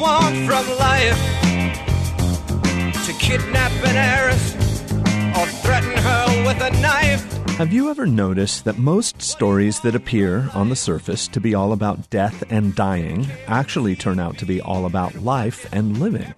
want from life to kidnap an heiress or threaten her with a knife. Have you ever noticed that most stories that appear on the surface to be all about death and dying actually turn out to be all about life and living?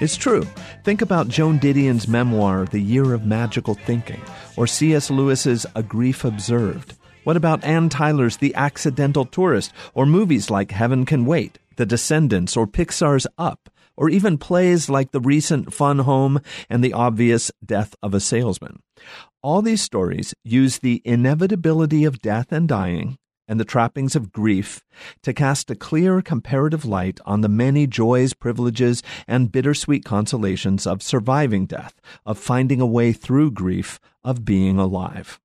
It's true. Think about Joan Didion's memoir, The Year of Magical Thinking, or C.S. Lewis's A Grief Observed. What about Anne Tyler's The Accidental Tourist, or movies like Heaven Can Wait, The Descendants, or Pixar's Up, or even plays like the recent Fun Home and the obvious Death of a Salesman? All these stories use the inevitability of death and dying and the trappings of grief to cast a clear comparative light on the many joys, privileges, and bittersweet consolations of surviving death, of finding a way through grief, of being alive.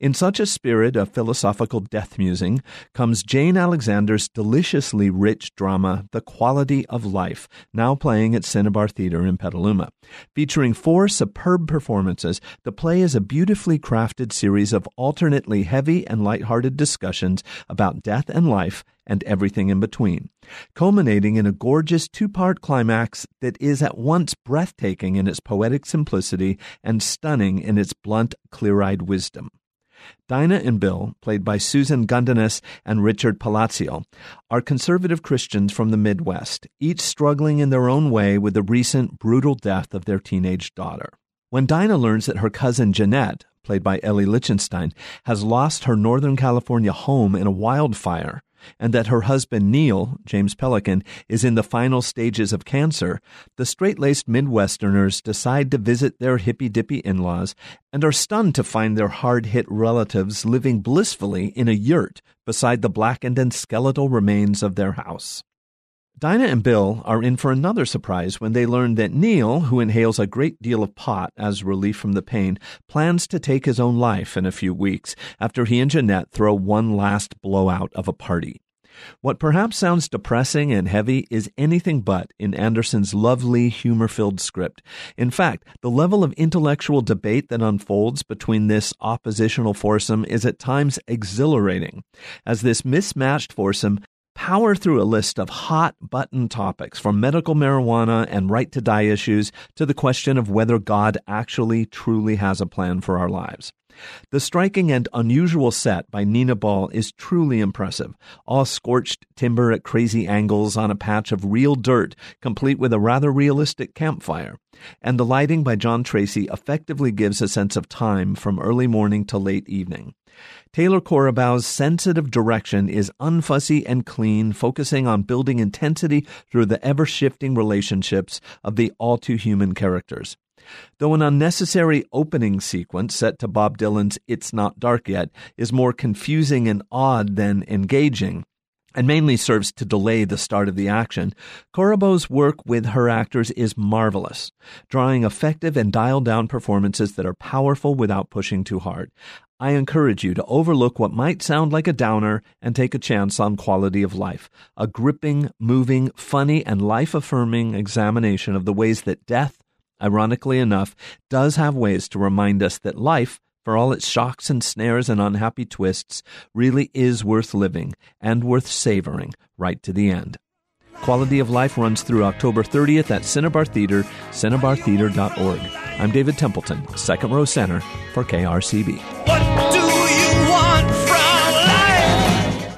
In such a spirit of philosophical death musing comes Jane Alexander's deliciously rich drama, The Quality of Life, now playing at Cinnabar Theatre in Petaluma. Featuring four superb performances, the play is a beautifully crafted series of alternately heavy and light-hearted discussions about death and life and everything in between, culminating in a gorgeous two part climax that is at once breathtaking in its poetic simplicity and stunning in its blunt, clear eyed wisdom. Dinah and Bill, played by Susan Gundunas and Richard Pallaziol, are conservative Christians from the Midwest, each struggling in their own way with the recent brutal death of their teenage daughter. When Dinah learns that her cousin Jeanette, played by Ellie Lichtenstein, has lost her Northern California home in a wildfire, and that her husband Neil, James Pelican, is in the final stages of cancer, the straight laced Midwesterners decide to visit their hippy dippy in laws and are stunned to find their hard hit relatives living blissfully in a yurt beside the blackened and skeletal remains of their house. Dinah and Bill are in for another surprise when they learn that Neil, who inhales a great deal of pot as relief from the pain, plans to take his own life in a few weeks after he and Jeanette throw one last blowout of a party. What perhaps sounds depressing and heavy is anything but in Anderson's lovely, humor filled script. In fact, the level of intellectual debate that unfolds between this oppositional foursome is at times exhilarating, as this mismatched foursome power through a list of hot button topics from medical marijuana and right to die issues to the question of whether God actually truly has a plan for our lives. The striking and unusual set by Nina Ball is truly impressive. All scorched timber at crazy angles on a patch of real dirt, complete with a rather realistic campfire. And the lighting by John Tracy effectively gives a sense of time from early morning to late evening. Taylor Korobow's sensitive direction is unfussy and clean, focusing on building intensity through the ever shifting relationships of the all too human characters. Though an unnecessary opening sequence set to Bob Dylan's It's Not Dark Yet is more confusing and odd than engaging, and mainly serves to delay the start of the action, Korobow's work with her actors is marvelous, drawing effective and dialed down performances that are powerful without pushing too hard. I encourage you to overlook what might sound like a downer and take a chance on quality of life, a gripping, moving, funny, and life affirming examination of the ways that death, ironically enough, does have ways to remind us that life, for all its shocks and snares and unhappy twists, really is worth living and worth savoring right to the end. Quality of Life runs through October 30th at Cinnabar Theatre, cinnabartheatre.org. I'm David Templeton, second row center for KRCB.